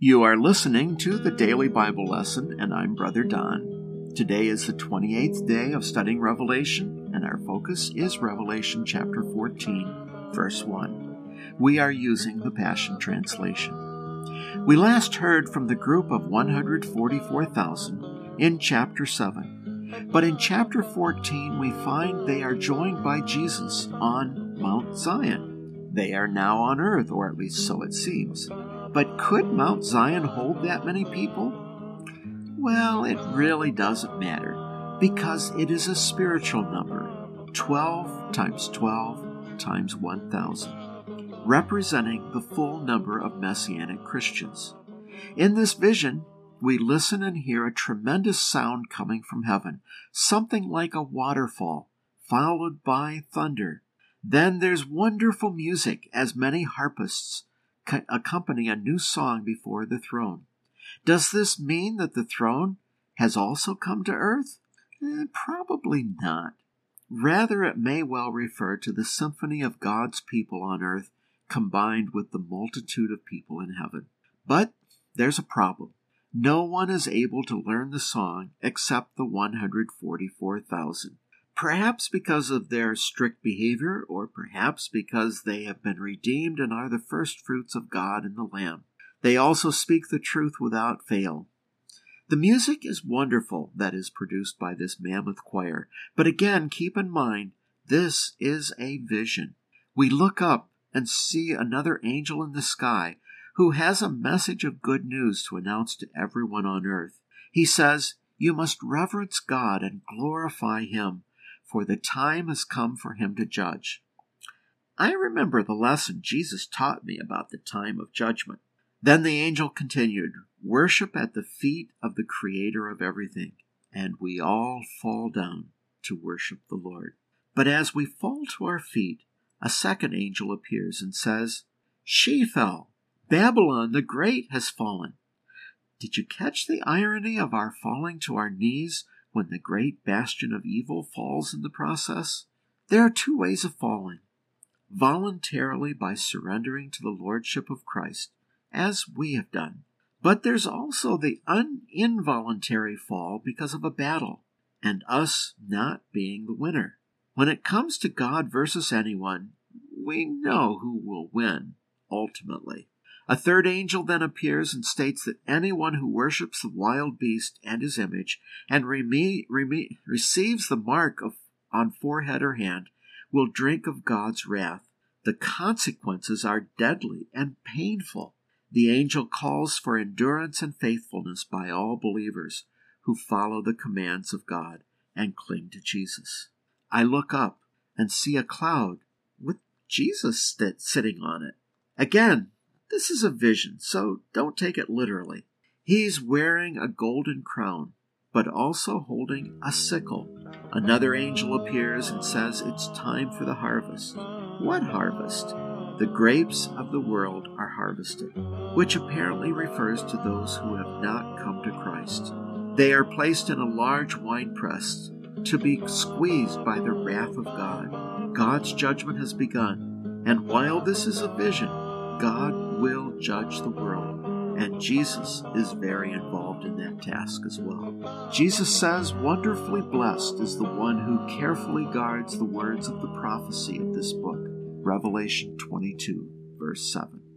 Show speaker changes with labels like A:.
A: You are listening to the Daily Bible Lesson, and I'm Brother Don. Today is the 28th day of studying Revelation, and our focus is Revelation chapter 14, verse 1. We are using the Passion Translation. We last heard from the group of 144,000 in chapter 7, but in chapter 14 we find they are joined by Jesus on Mount Zion. They are now on earth, or at least so it seems. But could Mount Zion hold that many people? Well, it really doesn't matter because it is a spiritual number 12 times 12 times 1,000, representing the full number of Messianic Christians. In this vision, we listen and hear a tremendous sound coming from heaven, something like a waterfall, followed by thunder. Then there's wonderful music as many harpists accompany a new song before the throne. Does this mean that the throne has also come to earth? Eh, probably not. Rather, it may well refer to the symphony of God's people on earth combined with the multitude of people in heaven. But there's a problem. No one is able to learn the song except the 144,000. Perhaps because of their strict behavior, or perhaps because they have been redeemed and are the first fruits of God and the Lamb. They also speak the truth without fail. The music is wonderful that is produced by this mammoth choir, but again keep in mind this is a vision. We look up and see another angel in the sky who has a message of good news to announce to everyone on earth. He says, You must reverence God and glorify Him for the time has come for him to judge. I remember the lesson Jesus taught me about the time of judgment. Then the angel continued, Worship at the feet of the Creator of everything. And we all fall down to worship the Lord. But as we fall to our feet, a second angel appears and says, She fell. Babylon the Great has fallen. Did you catch the irony of our falling to our knees when the great bastion of evil falls in the process? There are two ways of falling voluntarily by surrendering to the Lordship of Christ, as we have done. But there's also the un- involuntary fall because of a battle, and us not being the winner. When it comes to God versus anyone, we know who will win ultimately. A third angel then appears and states that anyone who worships the wild beast and his image and reme- reme- receives the mark of, on forehead or hand will drink of God's wrath. The consequences are deadly and painful. The angel calls for endurance and faithfulness by all believers who follow the commands of God and cling to Jesus. I look up and see a cloud with Jesus sitting on it. Again, this is a vision, so don't take it literally. He's wearing a golden crown, but also holding a sickle. Another angel appears and says it's time for the harvest. What harvest? The grapes of the world are harvested, which apparently refers to those who have not come to Christ. They are placed in a large winepress to be squeezed by the wrath of God. God's judgment has begun, and while this is a vision, God will judge the world, and Jesus is very involved in that task as well. Jesus says, Wonderfully blessed is the one who carefully guards the words of the prophecy of this book. Revelation 22, verse 7.